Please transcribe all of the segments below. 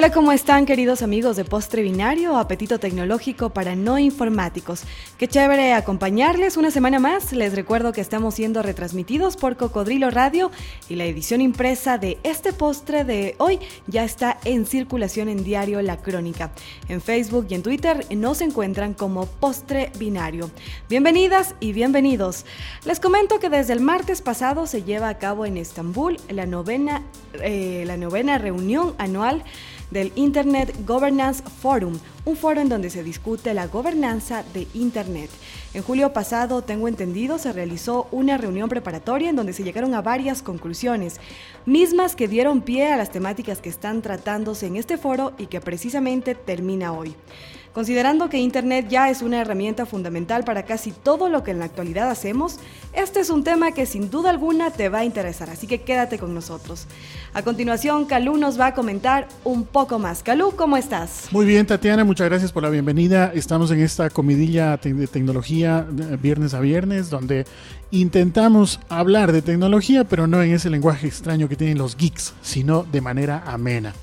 Hola, ¿cómo están queridos amigos de Postre Binario, Apetito Tecnológico para no informáticos? Qué chévere acompañarles una semana más. Les recuerdo que estamos siendo retransmitidos por Cocodrilo Radio y la edición impresa de este postre de hoy ya está en circulación en diario La Crónica. En Facebook y en Twitter nos encuentran como Postre Binario. Bienvenidas y bienvenidos. Les comento que desde el martes pasado se lleva a cabo en Estambul la novena, eh, la novena reunión anual del Internet Governance Forum, un foro en donde se discute la gobernanza de Internet. En julio pasado, tengo entendido, se realizó una reunión preparatoria en donde se llegaron a varias conclusiones, mismas que dieron pie a las temáticas que están tratándose en este foro y que precisamente termina hoy. Considerando que Internet ya es una herramienta fundamental para casi todo lo que en la actualidad hacemos, este es un tema que sin duda alguna te va a interesar, así que quédate con nosotros. A continuación, Calú nos va a comentar un poco más. Calú, ¿cómo estás? Muy bien, Tatiana, muchas gracias por la bienvenida. Estamos en esta comidilla de tecnología viernes a viernes, donde intentamos hablar de tecnología, pero no en ese lenguaje extraño que tienen los geeks, sino de manera amena.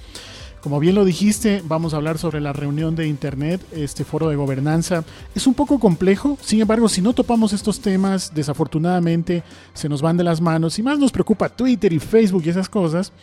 Como bien lo dijiste, vamos a hablar sobre la reunión de Internet, este foro de gobernanza. Es un poco complejo, sin embargo, si no topamos estos temas, desafortunadamente se nos van de las manos y más nos preocupa Twitter y Facebook y esas cosas.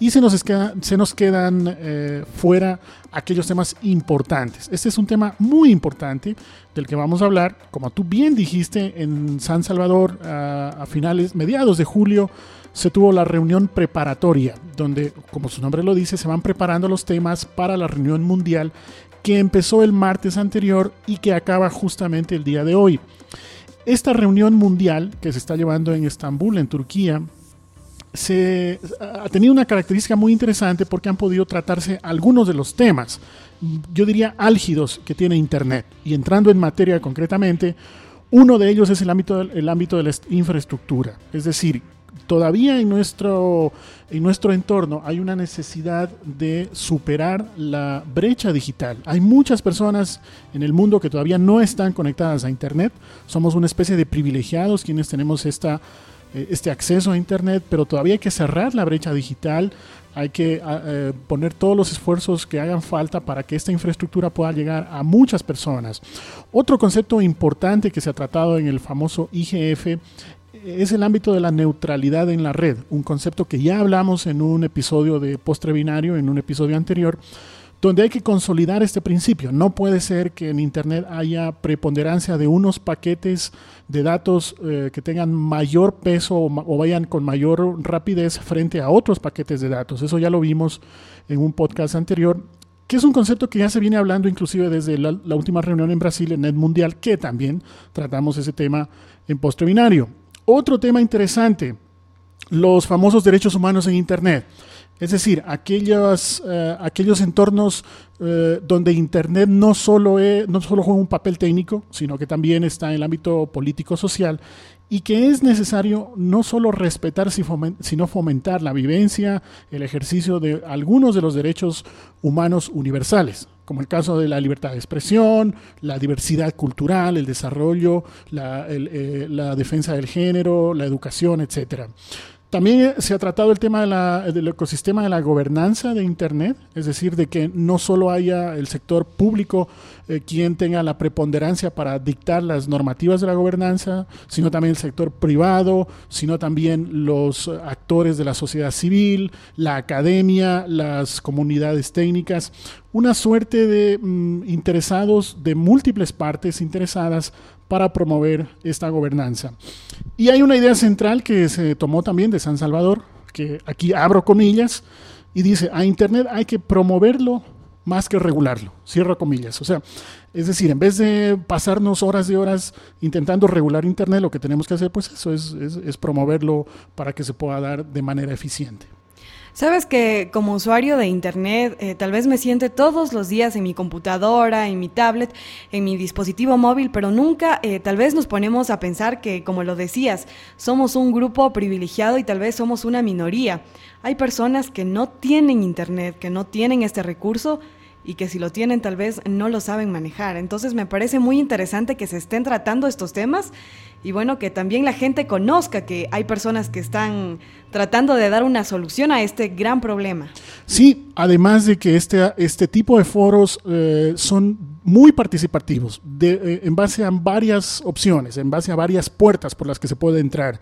Y se nos, se nos quedan eh, fuera aquellos temas importantes. Este es un tema muy importante del que vamos a hablar. Como tú bien dijiste, en San Salvador a finales, mediados de julio, se tuvo la reunión preparatoria, donde, como su nombre lo dice, se van preparando los temas para la reunión mundial que empezó el martes anterior y que acaba justamente el día de hoy. Esta reunión mundial que se está llevando en Estambul, en Turquía, se ha tenido una característica muy interesante porque han podido tratarse algunos de los temas, yo diría álgidos que tiene Internet. Y entrando en materia concretamente, uno de ellos es el ámbito, el ámbito de la infraestructura, es decir, todavía en nuestro, en nuestro entorno hay una necesidad de superar la brecha digital. Hay muchas personas en el mundo que todavía no están conectadas a Internet. Somos una especie de privilegiados quienes tenemos esta, eh, este acceso a Internet, pero todavía hay que cerrar la brecha digital. Hay que eh, poner todos los esfuerzos que hagan falta para que esta infraestructura pueda llegar a muchas personas. Otro concepto importante que se ha tratado en el famoso IGF es el ámbito de la neutralidad en la red, un concepto que ya hablamos en un episodio de postre binario, en un episodio anterior, donde hay que consolidar este principio. No puede ser que en Internet haya preponderancia de unos paquetes de datos eh, que tengan mayor peso o, vayan con mayor rapidez frente a otros paquetes de datos. Eso ya lo vimos en un podcast anterior que es un concepto que ya se viene hablando inclusive desde la, la última reunión en Brasil, en Net Mundial, que también tratamos ese tema en postre binario. Otro tema interesante, los famosos derechos humanos en Internet. Es decir, aquellos, eh, aquellos entornos eh, donde Internet no solo, no solo juega un papel técnico, sino que también está en el ámbito político-social y que es necesario no solo respetar, sino fomentar la vivencia, el ejercicio de algunos de los derechos humanos universales como el caso de la libertad de expresión, la diversidad cultural, el desarrollo, la, eh, la defensa del género, la educación, etcétera. También eh, se ha tratado el tema del ecosistema de la gobernanza de Internet, es decir, de que no solo haya el sector público eh, quien tenga la preponderancia para dictar las normativas de la gobernanza, sino también el sector privado, sino también los actores de la sociedad civil, la academia, las comunidades técnicas, una suerte de mm, interesados de múltiples partes interesadas para promover esta gobernanza. Y hay una idea central que se tomó también de San Salvador, que aquí abro comillas, y dice, a Internet hay que promoverlo más que regularlo, cierro comillas. O sea, es decir, en vez de pasarnos horas y horas intentando regular Internet, lo que tenemos que hacer, pues eso es, es promoverlo para que se pueda dar de manera eficiente. Sabes que como usuario de Internet, eh, tal vez me siente todos los días en mi computadora, en mi tablet, en mi dispositivo móvil, pero nunca eh, tal vez nos ponemos a pensar que, como lo decías, somos un grupo privilegiado y tal vez somos una minoría. Hay personas que no tienen Internet, que no tienen este recurso y que si lo tienen tal vez no lo saben manejar. Entonces me parece muy interesante que se estén tratando estos temas y bueno, que también la gente conozca que hay personas que están tratando de dar una solución a este gran problema. Sí, además de que este, este tipo de foros eh, son muy participativos, eh, en base a varias opciones, en base a varias puertas por las que se puede entrar.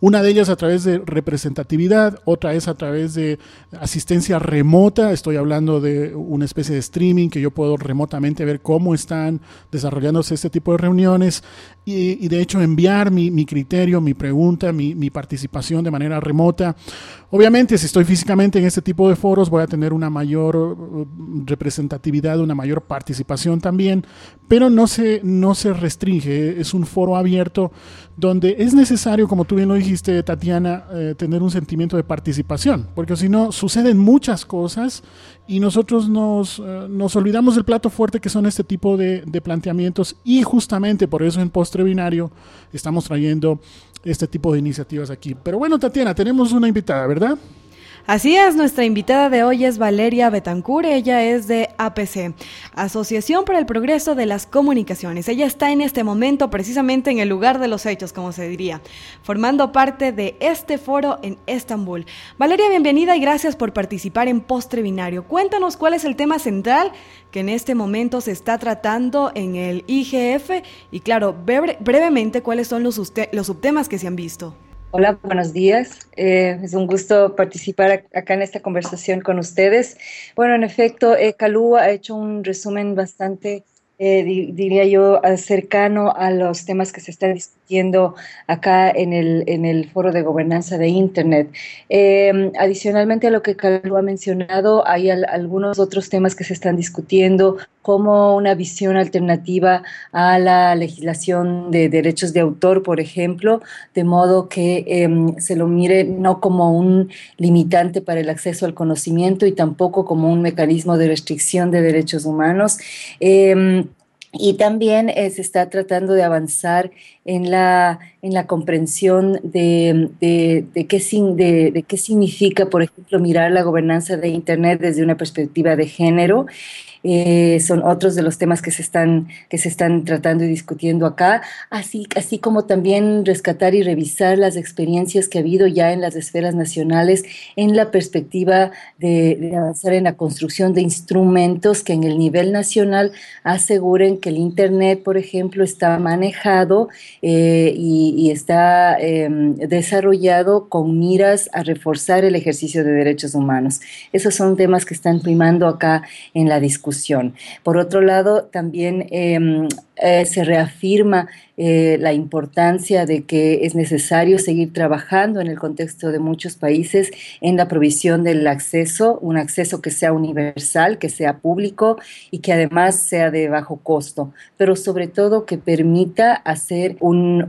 Una de ellas a través de representatividad, otra es a través de asistencia remota. Estoy hablando de una especie de streaming que yo puedo remotamente ver cómo están desarrollándose este tipo de reuniones y, de hecho enviar mi, criterio, mi pregunta, mi, mi, participación de manera remota. Obviamente, si estoy físicamente en este tipo de foros, voy a tener una mayor uh, representatividad, una mayor participación también, pero no se, no se restringe. Es un foro abierto donde es necesario, como tú bien lo dijiste, Tatiana, eh, tener un sentimiento de participación, porque si no, suceden muchas cosas y nosotros nos, eh, nos olvidamos del plato fuerte que son este tipo de, de planteamientos y justamente por eso en Postre Binario estamos trayendo este tipo de iniciativas aquí. Pero bueno, Tatiana, tenemos una invitada, ¿verdad? Así es, nuestra invitada de hoy es Valeria Betancur, ella es de APC, Asociación para el Progreso de las Comunicaciones. Ella está en este momento precisamente en el lugar de los hechos, como se diría, formando parte de este foro en Estambul. Valeria, bienvenida y gracias por participar en Postre Binario. Cuéntanos cuál es el tema central que en este momento se está tratando en el IGF y claro, brevemente cuáles son los, los subtemas que se han visto. Hola, buenos días. Eh, es un gusto participar acá en esta conversación con ustedes. Bueno, en efecto, eh, ha hecho un resumen bastante eh, diría yo, cercano a los temas que se están discutiendo acá en el, en el foro de gobernanza de Internet. Em, adicionalmente a lo que Carlos ha mencionado, hay algunos otros temas que se están discutiendo, como una visión alternativa a la legislación de derechos de autor, por ejemplo, de modo que em, se lo mire no como un limitante para el acceso al conocimiento y tampoco como un mecanismo de restricción de derechos humanos. Em, y también eh, se está tratando de avanzar en la, en la comprensión de, de, de, qué, de, de, qué significa, por ejemplo, mirar la gobernanza de Internet desde una perspectiva de género. Eh, son otros de los temas que se están, que se están tratando y discutiendo acá, así, así como también rescatar y revisar las experiencias que ha habido ya en las esferas nacionales en la perspectiva de, avanzar en la construcción de instrumentos que en el nivel nacional aseguren que el Internet, por ejemplo, está manejado eh, y, está em, desarrollado con miras a reforzar el ejercicio de derechos humanos. Esos son temas que están primando acá en la discusión. Por otro lado, también em, eh, se reafirma eh, la importancia de que es necesario seguir trabajando en el contexto de muchos países en la provisión del acceso, un acceso que sea universal, que sea público y que además sea de bajo costo, pero sobre todo que permita hacer un,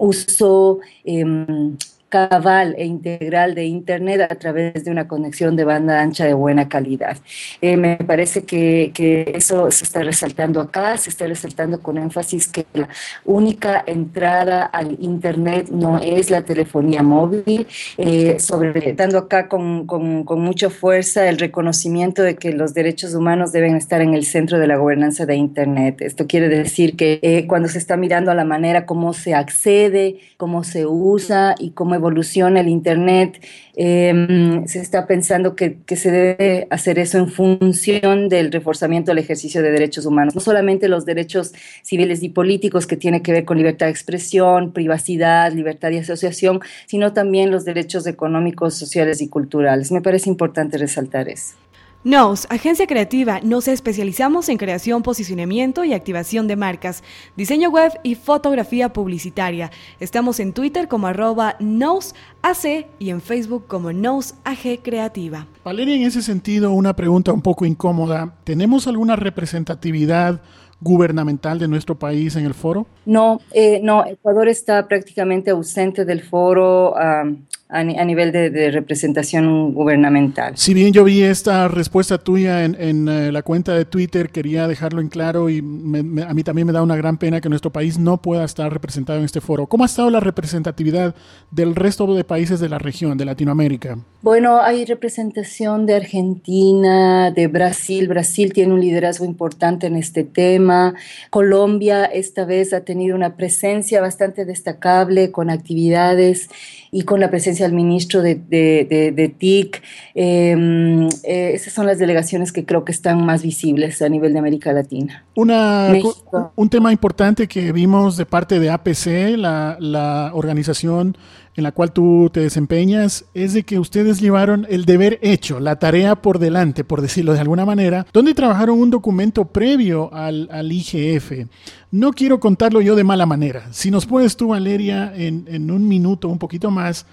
uso em, cabal e integral de Internet a través de una conexión de banda ancha de buena calidad. Eh, me parece que, que, eso se está resaltando acá, se está resaltando con énfasis que la única entrada al Internet no es la telefonía móvil, eh, sobre, dando acá con, con, con, mucha fuerza el reconocimiento de que los derechos humanos deben estar en el centro de la gobernanza de Internet. Esto quiere decir que eh, cuando se está mirando a la manera como se accede, cómo se usa y cómo evoluciona el Internet, em, se está pensando que, se debe hacer eso en función del reforzamiento del ejercicio de derechos humanos, no solamente los derechos civiles y políticos que tienen que ver con libertad de expresión, privacidad, libertad de asociación, sino también los derechos económicos, sociales y culturales. Me parece importante resaltar eso. Nos, agencia creativa, nos especializamos en creación, posicionamiento y activación de marcas, diseño web y fotografía publicitaria. Estamos en Twitter como arroba NosAC y en Facebook como NosAG Creativa. Valeria, en ese sentido, una pregunta un poco incómoda. ¿Tenemos alguna representatividad gubernamental de nuestro país en el foro? No, eh, no, Ecuador está prácticamente ausente del foro a, nivel de, representación gubernamental. Si bien yo vi esta respuesta tuya en, eh, la cuenta de Twitter, quería dejarlo en claro y a mí también me da una gran pena que nuestro país no pueda estar representado en este foro. ¿Cómo ha estado la representatividad del resto de países de la región, de Latinoamérica? Bueno, hay representación de Argentina, de Brasil. Brasil tiene un liderazgo importante en este tema. Colombia esta vez ha tenido una presencia bastante destacable con actividades y con la presencia del ministro de, de, TIC. Em, eh, esas son las delegaciones que creo que están más visibles a nivel de América Latina. Una, un tema importante que vimos de parte de APC, la, la organización en la cual tú te desempeñas es de que ustedes llevaron el deber hecho, la tarea por delante, por decirlo de alguna manera, donde trabajaron un documento previo al, IGF. No quiero contarlo yo de mala manera. Si nos puedes tú, Valeria, en, en un minuto, un poquito más,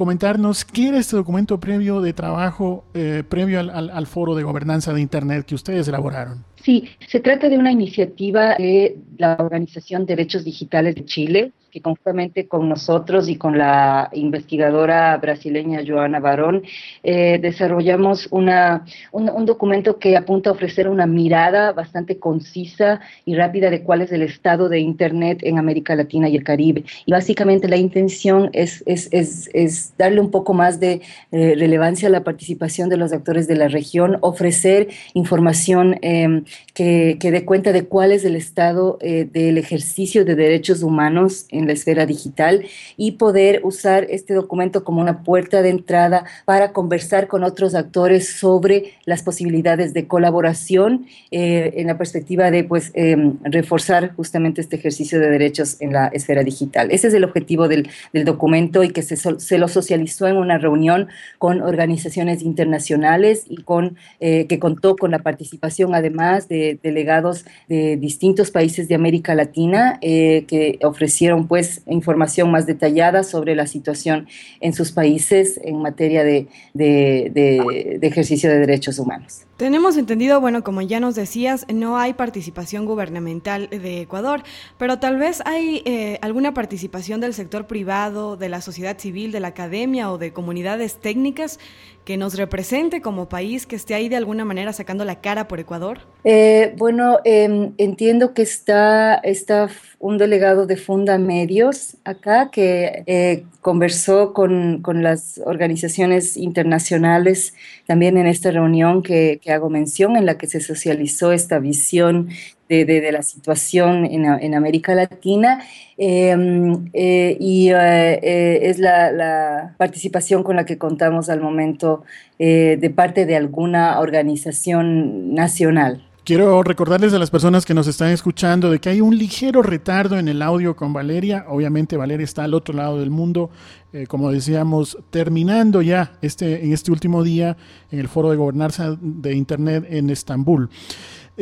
comentarnos qué era este documento previo de trabajo, eh, previo al, al, foro de gobernanza de Internet que ustedes elaboraron. Sí, se trata de una iniciativa de la Organización Derechos Digitales de Chile, que conjuntamente con nosotros y con la investigadora brasileña Joana Barón eh, desarrollamos una, un, documento que apunta a ofrecer una mirada bastante concisa y rápida de cuál es el estado de Internet en América Latina y el Caribe. Y básicamente la intención es, es, es, es darle un poco más de eh, relevancia a la participación de los actores de la región, ofrecer información em, que, que dé cuenta de cuál es el estado eh, del ejercicio de derechos humanos en la esfera digital y poder usar este documento como una puerta de entrada para conversar con otros actores sobre las posibilidades de colaboración eh, en la perspectiva de pues em, reforzar justamente este ejercicio de derechos en la esfera digital. Ese es el objetivo del, del documento y que se, se, lo socializó en una reunión con organizaciones internacionales y con eh, que contó con la participación además de delegados de distintos países de América Latina eh, que ofrecieron pues información más detallada sobre la situación en sus países en materia de, de ejercicio de derechos humanos. Tenemos entendido, bueno, como ya nos decías, no hay participación gubernamental de Ecuador, pero tal vez hay eh, alguna participación del sector privado, de la sociedad civil, de la academia o de comunidades técnicas que nos represente como país, que esté ahí de alguna manera sacando la cara por Ecuador. Eh, bueno, em, entiendo que está, está un delegado de Funda Medios acá que eh, conversó con, con, las organizaciones internacionales también en esta reunión que, que, hago mención, en la que se socializó esta visión de, de, la situación en, en, América Latina em, eh, y eh, es la, la, participación con la que contamos al momento de parte de alguna organización nacional. Quiero recordarles a las personas que nos están escuchando de que hay un ligero retardo en el audio con Valeria. Obviamente Valeria está al otro lado del mundo, eh, como decíamos, terminando ya este, en este último día en el foro de gobernanza de Internet en Estambul.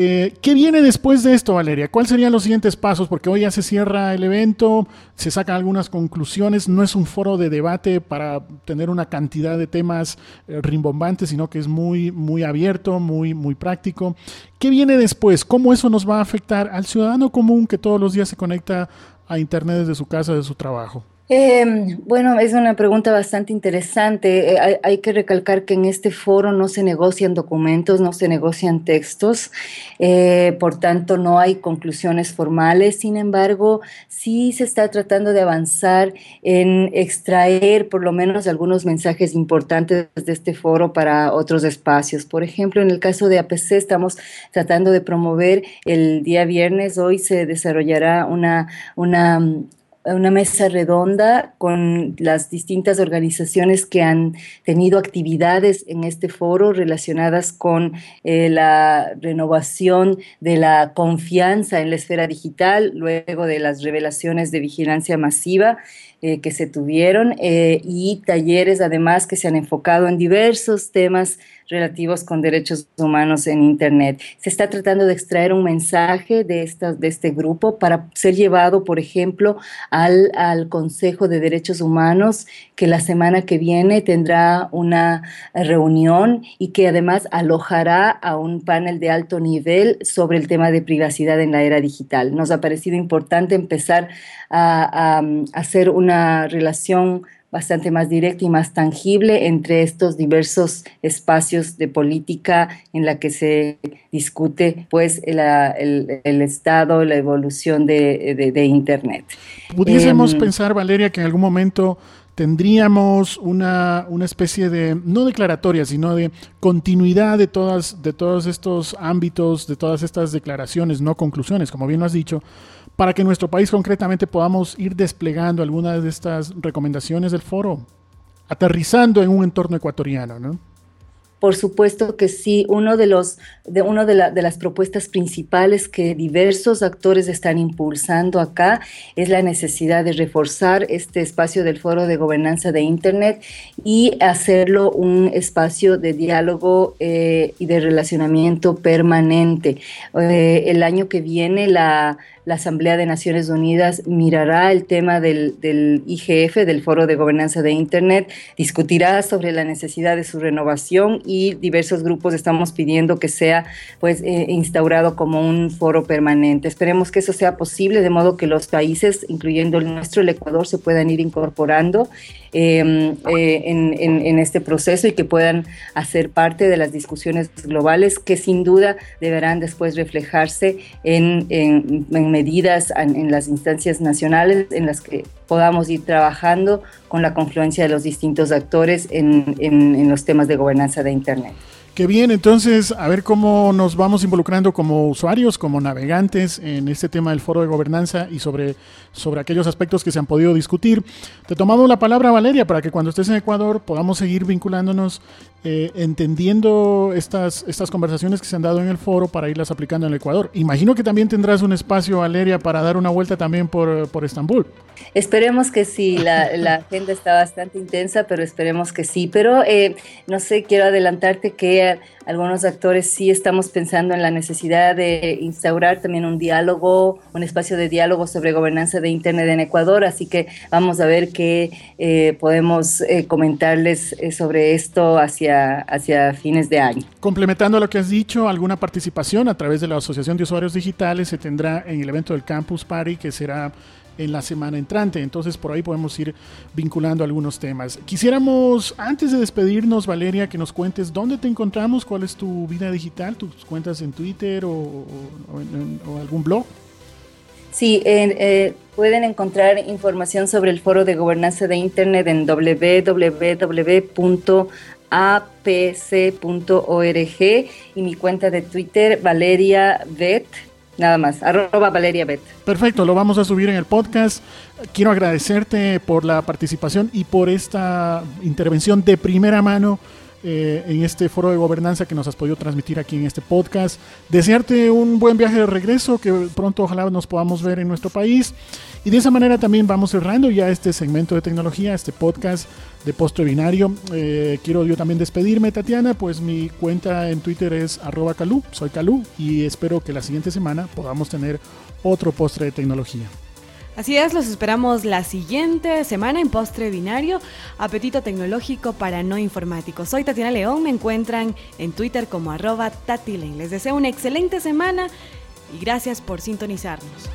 Eh, ¿Qué viene después de esto, Valeria? ¿Cuáles serían los siguientes pasos? Porque hoy ya se cierra el evento, se sacan algunas conclusiones, no es un foro de debate para tener una cantidad de temas eh, rimbombantes, sino que es muy, muy abierto, muy, muy práctico. ¿Qué viene después? ¿Cómo eso nos va a afectar al ciudadano común que todos los días se conecta a Internet desde su casa, de su trabajo? Eh, bueno, es una pregunta bastante interesante. Eh, hay, que recalcar que en este foro no se negocian documentos, no se negocian textos, eh, por tanto no hay conclusiones formales. Sin embargo, sí se está tratando de avanzar en extraer por lo menos algunos mensajes importantes de este foro para otros espacios. Por ejemplo, en el caso de APC estamos tratando de promover el día viernes, hoy se desarrollará una, una una mesa redonda con las distintas organizaciones que han tenido actividades en este foro relacionadas con eh, la renovación de la confianza en la esfera digital luego de las revelaciones de vigilancia masiva eh, que se tuvieron eh, y talleres además que se han enfocado en diversos temas relativos con derechos humanos en Internet. Se está tratando de extraer un mensaje de, esta, de este grupo para ser llevado, por ejemplo, al, al Consejo de Derechos Humanos, que la semana que viene tendrá una reunión y que además alojará a un panel de alto nivel sobre el tema de privacidad en la era digital. Nos ha parecido importante empezar a, a hacer una relación bastante más directa y más tangible entre estos diversos espacios de política en la que se discute pues el, el, estado, la evolución de, de, Internet. Pudiésemos em, pensar, Valeria, que en algún momento tendríamos una, una, especie de, no declaratoria, sino de continuidad de, todas, de todos estos ámbitos, de todas estas declaraciones, no conclusiones, como bien lo has dicho, para que nuestro país concretamente podamos ir desplegando algunas de estas recomendaciones del foro, aterrizando en un entorno ecuatoriano, ¿no? Por supuesto que sí, uno de los de una de, las propuestas principales que diversos actores están impulsando acá es la necesidad de reforzar este espacio del Foro de Gobernanza de Internet y hacerlo un espacio de diálogo eh, y de relacionamiento permanente. Eh, el año que viene la la Asamblea de Naciones Unidas mirará el tema del, IGF, del Foro de Gobernanza de Internet, discutirá sobre la necesidad de su renovación y diversos grupos estamos pidiendo que sea pues eh, instaurado como un foro permanente. Esperemos que eso sea posible, de modo que los países, incluyendo el nuestro, el Ecuador, se puedan ir incorporando em, eh, en, este proceso y que puedan hacer parte de las discusiones globales que sin duda deberán después reflejarse en, medidas en, las instancias nacionales en las que podamos ir trabajando con la confluencia de los distintos actores en, en los temas de gobernanza de Internet. Qué bien, entonces, a ver cómo nos vamos involucrando como usuarios, como navegantes en este tema del foro de gobernanza y sobre, sobre aquellos aspectos que se han podido discutir. Te tomamos la palabra, Valeria, para que cuando estés en Ecuador podamos seguir vinculándonos, eh, entendiendo estas, estas conversaciones que se han dado en el foro para irlas aplicando en el Ecuador. Imagino que también tendrás un espacio, Valeria, para dar una vuelta también por, por Estambul. Esperemos que sí, la, la, agenda está bastante intensa, pero esperemos que sí. Pero eh, no sé, quiero adelantarte que algunos actores sí estamos pensando en la necesidad de instaurar también un diálogo, un espacio de diálogo sobre gobernanza de Internet en Ecuador, así que vamos a ver qué eh, podemos eh, comentarles eh, sobre esto hacia, hacia fines de año. Complementando lo que has dicho, alguna participación a través de la Asociación de Usuarios Digitales se tendrá en el evento del Campus Party que será en la semana entrante. Entonces por ahí podemos ir vinculando algunos temas. Quisiéramos, antes de despedirnos, Valeria, que nos cuentes dónde te encontramos, cuál es tu vida digital, tus cuentas en Twitter o, algún blog. Sí, eh, pueden encontrar información sobre el foro de gobernanza de Internet en www.apc.org y mi cuenta de Twitter, Valeria Vet Nada más, arroba Valeria. Perfecto, lo vamos a subir en el podcast. Quiero agradecerte por la participación y por esta intervención de primera mano eh, en este foro de gobernanza que nos has podido transmitir aquí en este podcast. Desearte un buen viaje de regreso, que pronto ojalá nos podamos ver en nuestro país. Y de esa manera también vamos cerrando ya este segmento de tecnología, este podcast de postre binario. Eh, quiero yo también despedirme, Tatiana, pues mi cuenta en Twitter es arroba calú, soy calú, y espero que la siguiente semana podamos tener otro postre de tecnología. Así es, los esperamos la siguiente semana en Postre Binario, apetito tecnológico para no informáticos. Soy Tatiana León, me encuentran en Twitter como arroba tatilen. Les deseo una excelente semana y gracias por sintonizarnos.